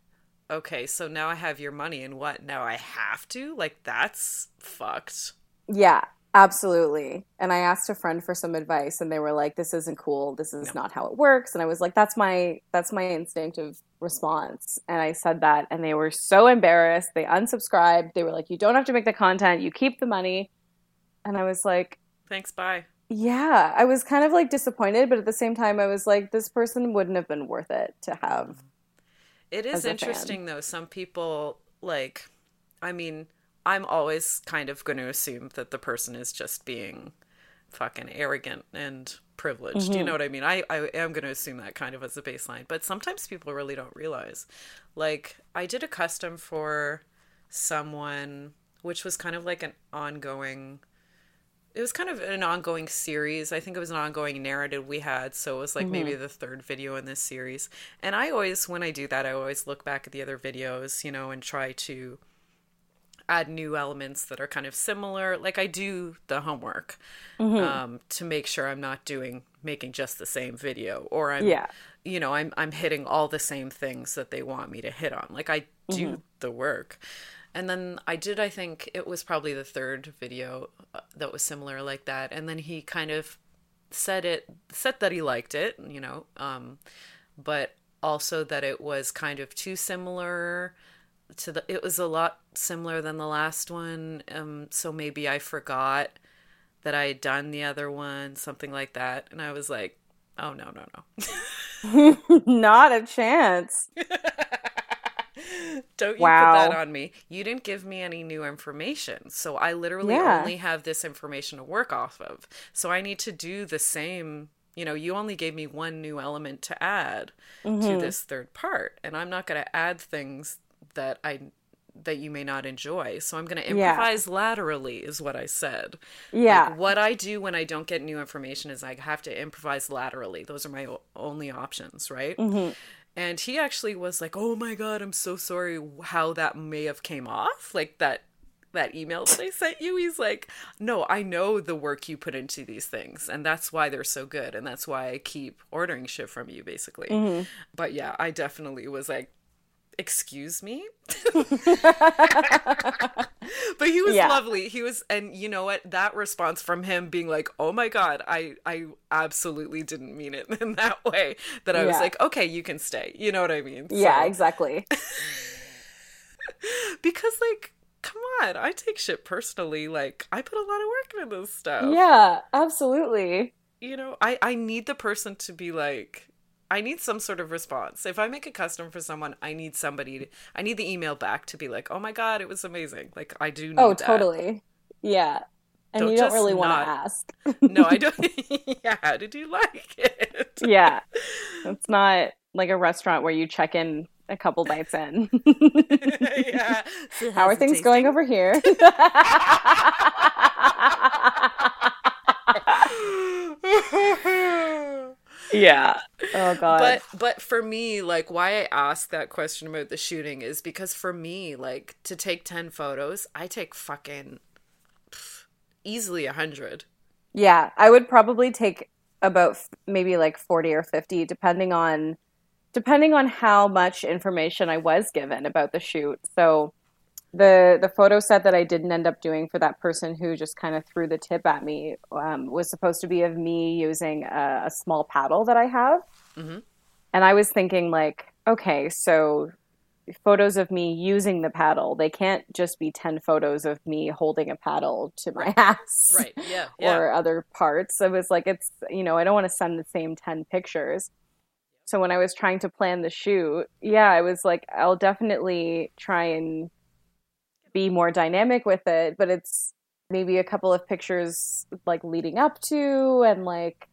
Okay, so now I have your money, and what? Now I have to? Like, that's fucked. Yeah, Absolutely. And I asked a friend for some advice and they were like this isn't cool. This is no. not how it works and I was like that's my that's my instinctive response. And I said that and they were so embarrassed. They unsubscribed. They were like you don't have to make the content. You keep the money. And I was like thanks bye. Yeah, I was kind of like disappointed, but at the same time I was like this person wouldn't have been worth it to have. It is interesting fan. though. Some people like I mean I'm always kind of going to assume that the person is just being fucking arrogant and privileged. Mm-hmm. You know what I mean? I, I am going to assume that kind of as a baseline. But sometimes people really don't realize. Like, I did a custom for someone, which was kind of like an ongoing. It was kind of an ongoing series. I think it was an ongoing narrative we had. So it was like mm-hmm. maybe the third video in this series. And I always, when I do that, I always look back at the other videos, you know, and try to add new elements that are kind of similar. Like I do the homework mm-hmm. um, to make sure I'm not doing making just the same video, or I'm, yeah. you know, I'm I'm hitting all the same things that they want me to hit on. Like I do mm-hmm. the work. And then I did, I think it was probably the third video uh, that was similar like that. And then he kind of said it, said that he liked it, you know, um, but also that it was kind of too similar to the it was a lot similar than the last one um so maybe i forgot that i had done the other one something like that and i was like oh no no no not a chance don't you wow. put that on me you didn't give me any new information so i literally yeah. only have this information to work off of so i need to do the same you know you only gave me one new element to add mm-hmm. to this third part and i'm not going to add things that I that you may not enjoy. So I'm going to improvise yeah. laterally is what I said. Yeah. Like, what I do when I don't get new information is I have to improvise laterally. Those are my o- only options, right? Mm-hmm. And he actually was like, "Oh my god, I'm so sorry how that may have came off." Like that that email that I sent you. He's like, "No, I know the work you put into these things, and that's why they're so good, and that's why I keep ordering shit from you, basically." Mm-hmm. But yeah, I definitely was like, excuse me. But he was yeah. lovely. He was and you know what? That response from him being like oh my god i i absolutely didn't mean it in that way. That i yeah. was like okay you can stay. You know what i mean? Yeah so. exactly. Because like come on. I take shit personally. Like i put a lot of work into this stuff. Yeah absolutely. You know i i need the person to be like I need some sort of response. If I make a custom for someone, I need somebody to, I need the email back to be like, "Oh my god, it was amazing." Like I do Oh, totally. Yeah. And don't you don't really want to ask. no, I don't. yeah, how did you like it? yeah. It's not like a restaurant where you check in a couple bites in. yeah. How are things tasting? going over here? yeah. Oh god. But but for me, like why I ask that question about the shooting is because for me, like to take 10 photos, I take fucking pff, easily a 100. Yeah, I would probably take about maybe like 40 or 50 depending on depending on how much information I was given about the shoot. So the the photo set that I didn't end up doing for that person who just kind of threw the tip at me um, was supposed to be of me using a, a small paddle that I have, mm-hmm. and I was thinking like, okay, so photos of me using the paddle they can't just be 10 photos of me holding a paddle to my ass right yeah, yeah. or other parts it was like it's you know i don't want to send the same 10 pictures so when i was trying to plan the shoot yeah i was like i'll definitely try and be more dynamic with it, but it's maybe a couple of pictures like leading up to and like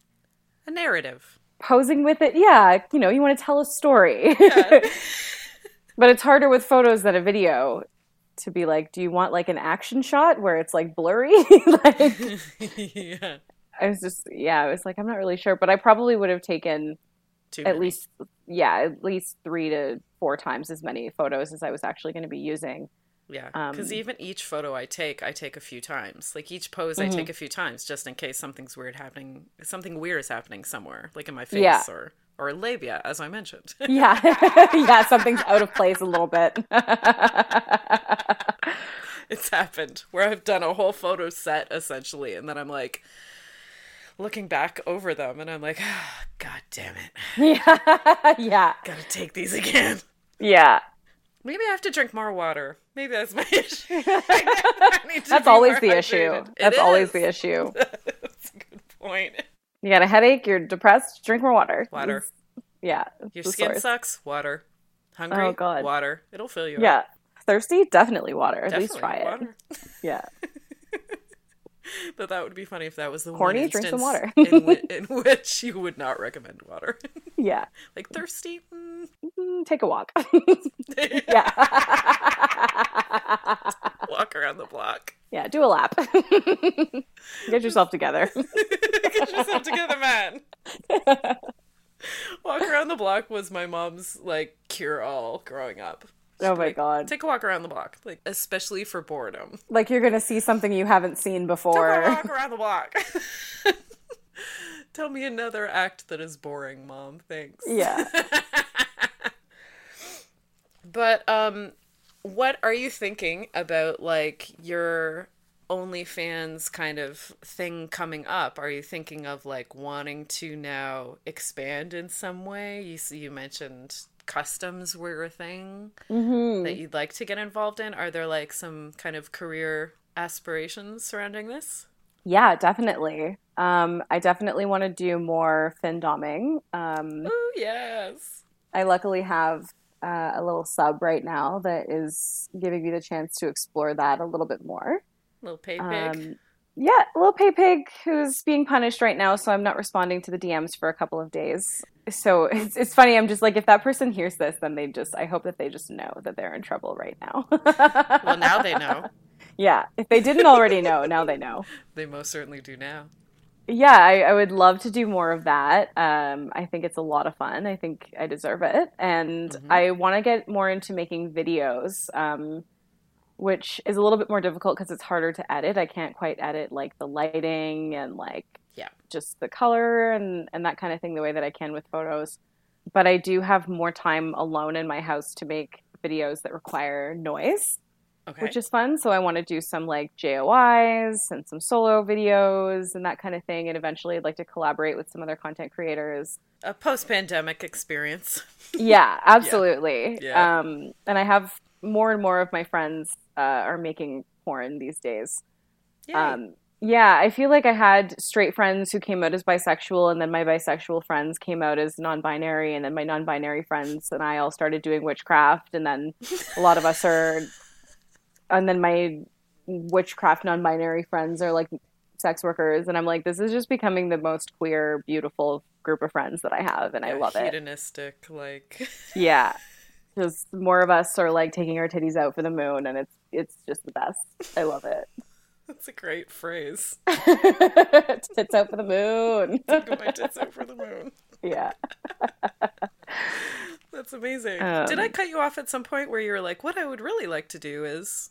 a narrative. Posing with it. Yeah, you know, you want to tell a story. Yeah. but it's harder with photos than a video to be like, do you want like an action shot where it's like blurry? like yeah. I was just yeah, I was like, I'm not really sure. But I probably would have taken Too at many. least yeah, at least three to four times as many photos as I was actually going to be using. Yeah, Um, because even each photo I take, I take a few times. Like each pose, Mm-hmm. I take a few times just in case something's weird happening. Something weird is happening somewhere, like in my face Yeah. or or labia, as I mentioned. Yeah, yeah, something's out of place a little bit. it's happened where I've done a whole photo set essentially, and then I'm like looking back over them, and I'm like, ah, God damn it, yeah, yeah, gotta take these again. yeah. Maybe I have to drink more water. Maybe that's my issue. I need to That's always the issue. It That's always is. the issue. that's a good point. You got a headache, you're depressed, drink more water. Water. It's- yeah. Your skin source. sucks. Water. Hungry. Oh, God. Water. It'll fill you. up. Yeah. Thirsty? Definitely water. At least try it. Yeah. But that would be funny if that was the Horny? one Drink some water. in, whi- in which you would not recommend water. Yeah. like thirsty. Mm. Mm, Take a walk. yeah. Walk around the block. yeah. Do a lap. Get yourself together. Get yourself together, man. Walk around the block was my mom's like cure all growing up. Oh my Like, god. Take a walk around the block, like especially for boredom. Like you're going to see something you haven't seen before. Take a walk around the block. Tell me another act that is boring, mom. Thanks. Yeah. But um what are you thinking about like your OnlyFans kind of thing coming up? Are you thinking of like wanting to now expand in some way? You you mentioned customs were a thing hmm that you'd like to get involved in. Are there like some kind of career aspirations surrounding this? Yeah, definitely. Um, I definitely want to do more fin doming. Um, Oh yes. I luckily have uh, a little sub right now that is giving me the chance to explore that a little bit more. Little pay pig. Um, yeah, little pay pig who's being punished right now, so I'm not responding to the DMs for a couple of days. So it's it's funny. I'm just like, if that person hears this, then they just I hope that they just know that they're in trouble right now. well, now they know. yeah, if they didn't already know, now they know. They most certainly do now. Yeah, I, I would love to do more of that. Um, I think it's a lot of fun. I think I deserve it, and Mhm. I want to get more into making videos, um, which is a little bit more difficult because it's harder to edit. I can't quite edit like the lighting and like. Just the color and and that kind of thing the way that I can with photos. But I do have more time alone in my house to make videos that require noise Okay. which is fun. So I want to do some like JOIs and some solo videos and that kind of thing. And eventually, I'd like to collaborate with some other content creators. a post-pandemic experience. Yeah, absolutely. Yeah. Um, and I have more and more of my friends uh, are making porn these days. Um, yeah, I feel like I had straight friends who came out as bisexual, and then my bisexual friends came out as non binary, and then my non binary friends and I all started doing witchcraft, and then a lot of us are, and then my witchcraft non binary friends are like sex workers, and I'm like, this is just becoming the most queer, beautiful group of friends that I have, and I Yeah, love it. hedonistic, like Yeah. Just more of us are like taking our titties out for the moon and it's it's just the best. I love it. That's a great phrase. Tits out for the moon. Look at my tits out for the moon. yeah. That's amazing. Um, Did I cut you off at some point where you were like, "What I would really like to do is"?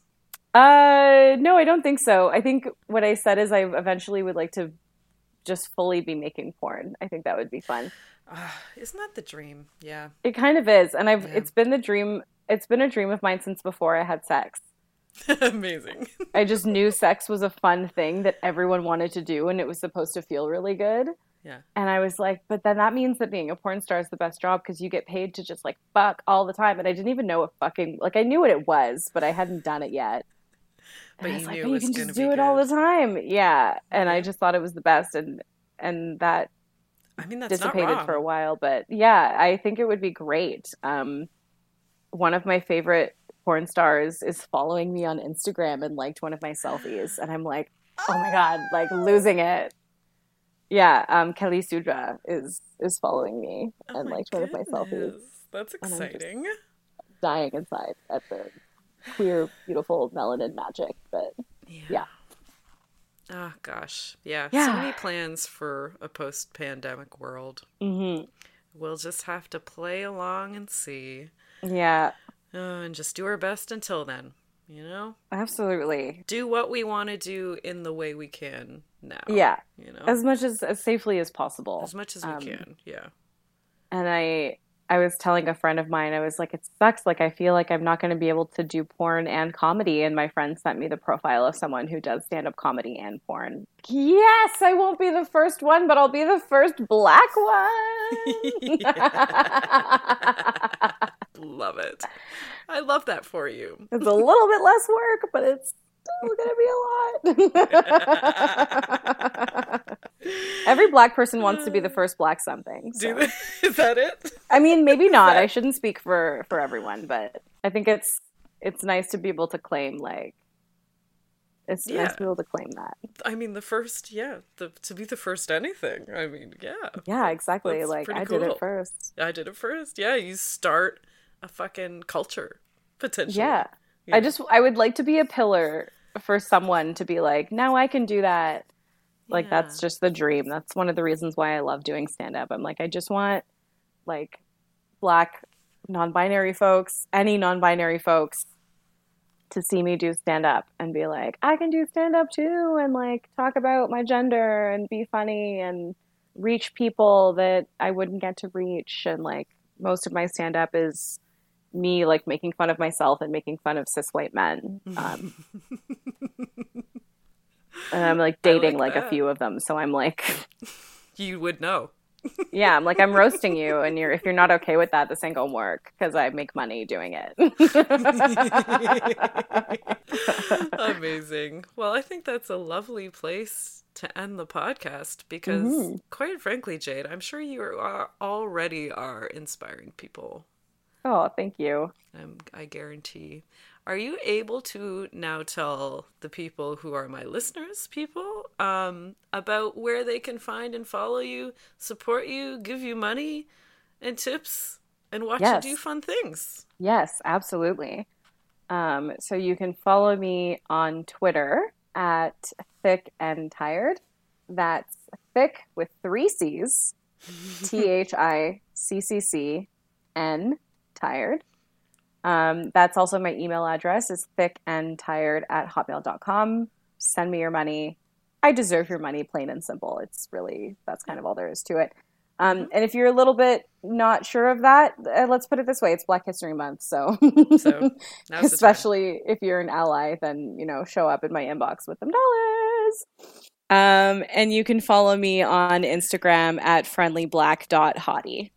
Uh no, I don't think so. I think what I said is I eventually would like to just fully be making porn. I think that would be fun. Uh, isn't that the dream? Yeah. It kind of is. And I've Yeah. it's been the dream it's been a dream of mine since before I had sex. Amazing. I just knew sex was a fun thing that everyone wanted to do and it was supposed to feel really good. Yeah. And I was like, but then that means that being a porn star is the best job because you get paid to just like fuck all the time. And I didn't even know what fucking like I knew what it was, but I hadn't done it yet. And But I was you like, it you can just do it all the time. Yeah. And I just thought it was the best and and that I mean, that's not dissipated for a while. But yeah, I think it would be great. Um one of my favorite porn stars is following me on Instagram and liked one of my selfies. And I'm like, oh my god, like losing it. Yeah, um, Kali Sudhra is is following me Oh and liked one of my selfies. That's exciting. dying inside at the queer, beautiful melanin magic. But yeah. Oh gosh, yeah. Yeah. So many plans for a post-pandemic world. hmm We'll just have to play along and see. Yeah. Uh, and just do our best until then, you know? Absolutely. Do what we want to do in the way we can now. Yeah. You know? As much as, as safely as possible. As much as we Um, can. Yeah. and I I was telling a friend of mine, I was like, it sucks. Like, I feel like I'm not going to be able to do porn and comedy. And my friend sent me the profile of someone who does stand up comedy and porn. Yes, I won't be the first one, but I'll be the first black one. love it. I love that for you. it's a little bit less work, but it's still going to be a lot. Every black person wants to be the uh, first black something. so. Do they, is that it? I mean, maybe not. I shouldn't speak for for everyone, but I think it's it's nice to be able to claim like it's Yeah. nice to be able to claim that. I mean, the first, yeah, the, to be the first anything. I mean, yeah. Yeah, exactly. That's like I did it first. I did it first. Yeah, you start a fucking culture, potentially. Yeah. Yeah. I just I would like to be a pillar for someone to be like, now I can do that. Like Yeah. that's just the dream. That's one of the reasons why I love doing stand up. I'm like I just want like black non-binary folks, any non-binary folks to see me do stand up and be like, I can do stand up too and like talk about my gender and be funny and reach people that I wouldn't get to reach and like most of my stand up is me like making fun of myself and making fun of cis white men. Um, and I'm like I like dating like, a few of them, so I'm like, You would know. yeah, I'm like I'm roasting you, and you're if you're not okay with that, this ain't gonna work because I make money doing it. Amazing. Well, I think that's a lovely place to end the podcast because, Mhm. quite frankly, Jade, I'm sure you are already are inspiring people. oh, thank you. Um, I guarantee. Are you able to now tell the people who are my listeners, people, um, about where they can find and follow you, support you, give you money and tips, and watch Yes. you do fun things? Yes, absolutely. Um, so you can follow me on Twitter at Thick and Tired. That's thick with three C's, T H I C C C N Tired. Um, that's also my email address is thick and tired at hotmail.com. Send me your money. I deserve your money, plain and simple. It's really, that's kind of all there is to it. Um, and if you're a little bit not sure of that, uh, let's put it this way: it's Black History Month, so, So, now's the time. especially if you're an ally, then you know show up in my inbox with them dollars. Um, and you can follow me on Instagram at friendlyblack.hottie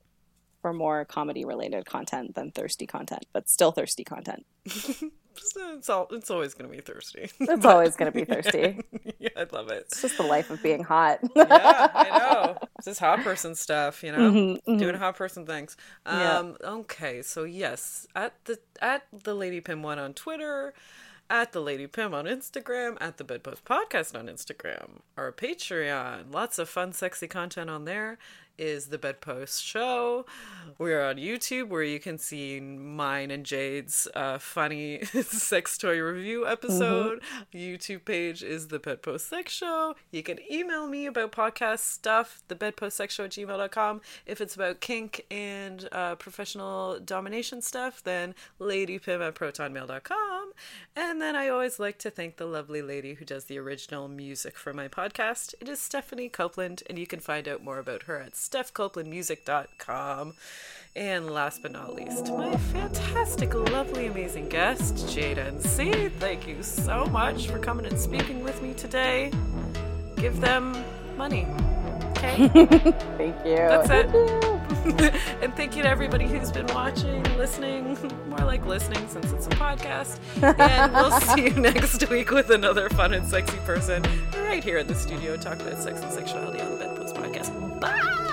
for more comedy related content than thirsty content, but still thirsty content. it's all it's always gonna be thirsty. It's always going to be thirsty. yeah, I love it. It's just the life of being hot. yeah, I know. It's just hot person stuff, you know, Mhm, mhm. doing hot person things. Yeah. Um, okay, so yes, at the at the Lady Pym one on Twitter, at the Lady Pym on Instagram, at the Bedpost Podcast on Instagram, our Patreon, lots of fun, sexy content on there. Is the Bedpost Show. We're on YouTube where you can see mine and Jade's uh, funny sex toy review episode. YouTube page is the Bedpost Sex Show. You can email me about podcast stuff, the bedpostsexshow at gmail.com. If it's about kink and uh, professional domination stuff, then ladypym at protonmail.com. And then I always like to thank the lovely lady who does the original music for my podcast. It is Stephanie Copeland, and you can find out more about her at stephcopelandmusic.com. And last but not least, my fantastic, lovely, amazing guest, Jade NC. Thank you so much for coming and speaking with me today. Give them money. Okay? Thank you. That's it. Thank you. and thank you to everybody who's been watching, listening, more like listening since it's a podcast. And we'll see you next week with another fun and sexy person right here in the studio talking about sex and sexuality on the Bedpost Podcast. Bye!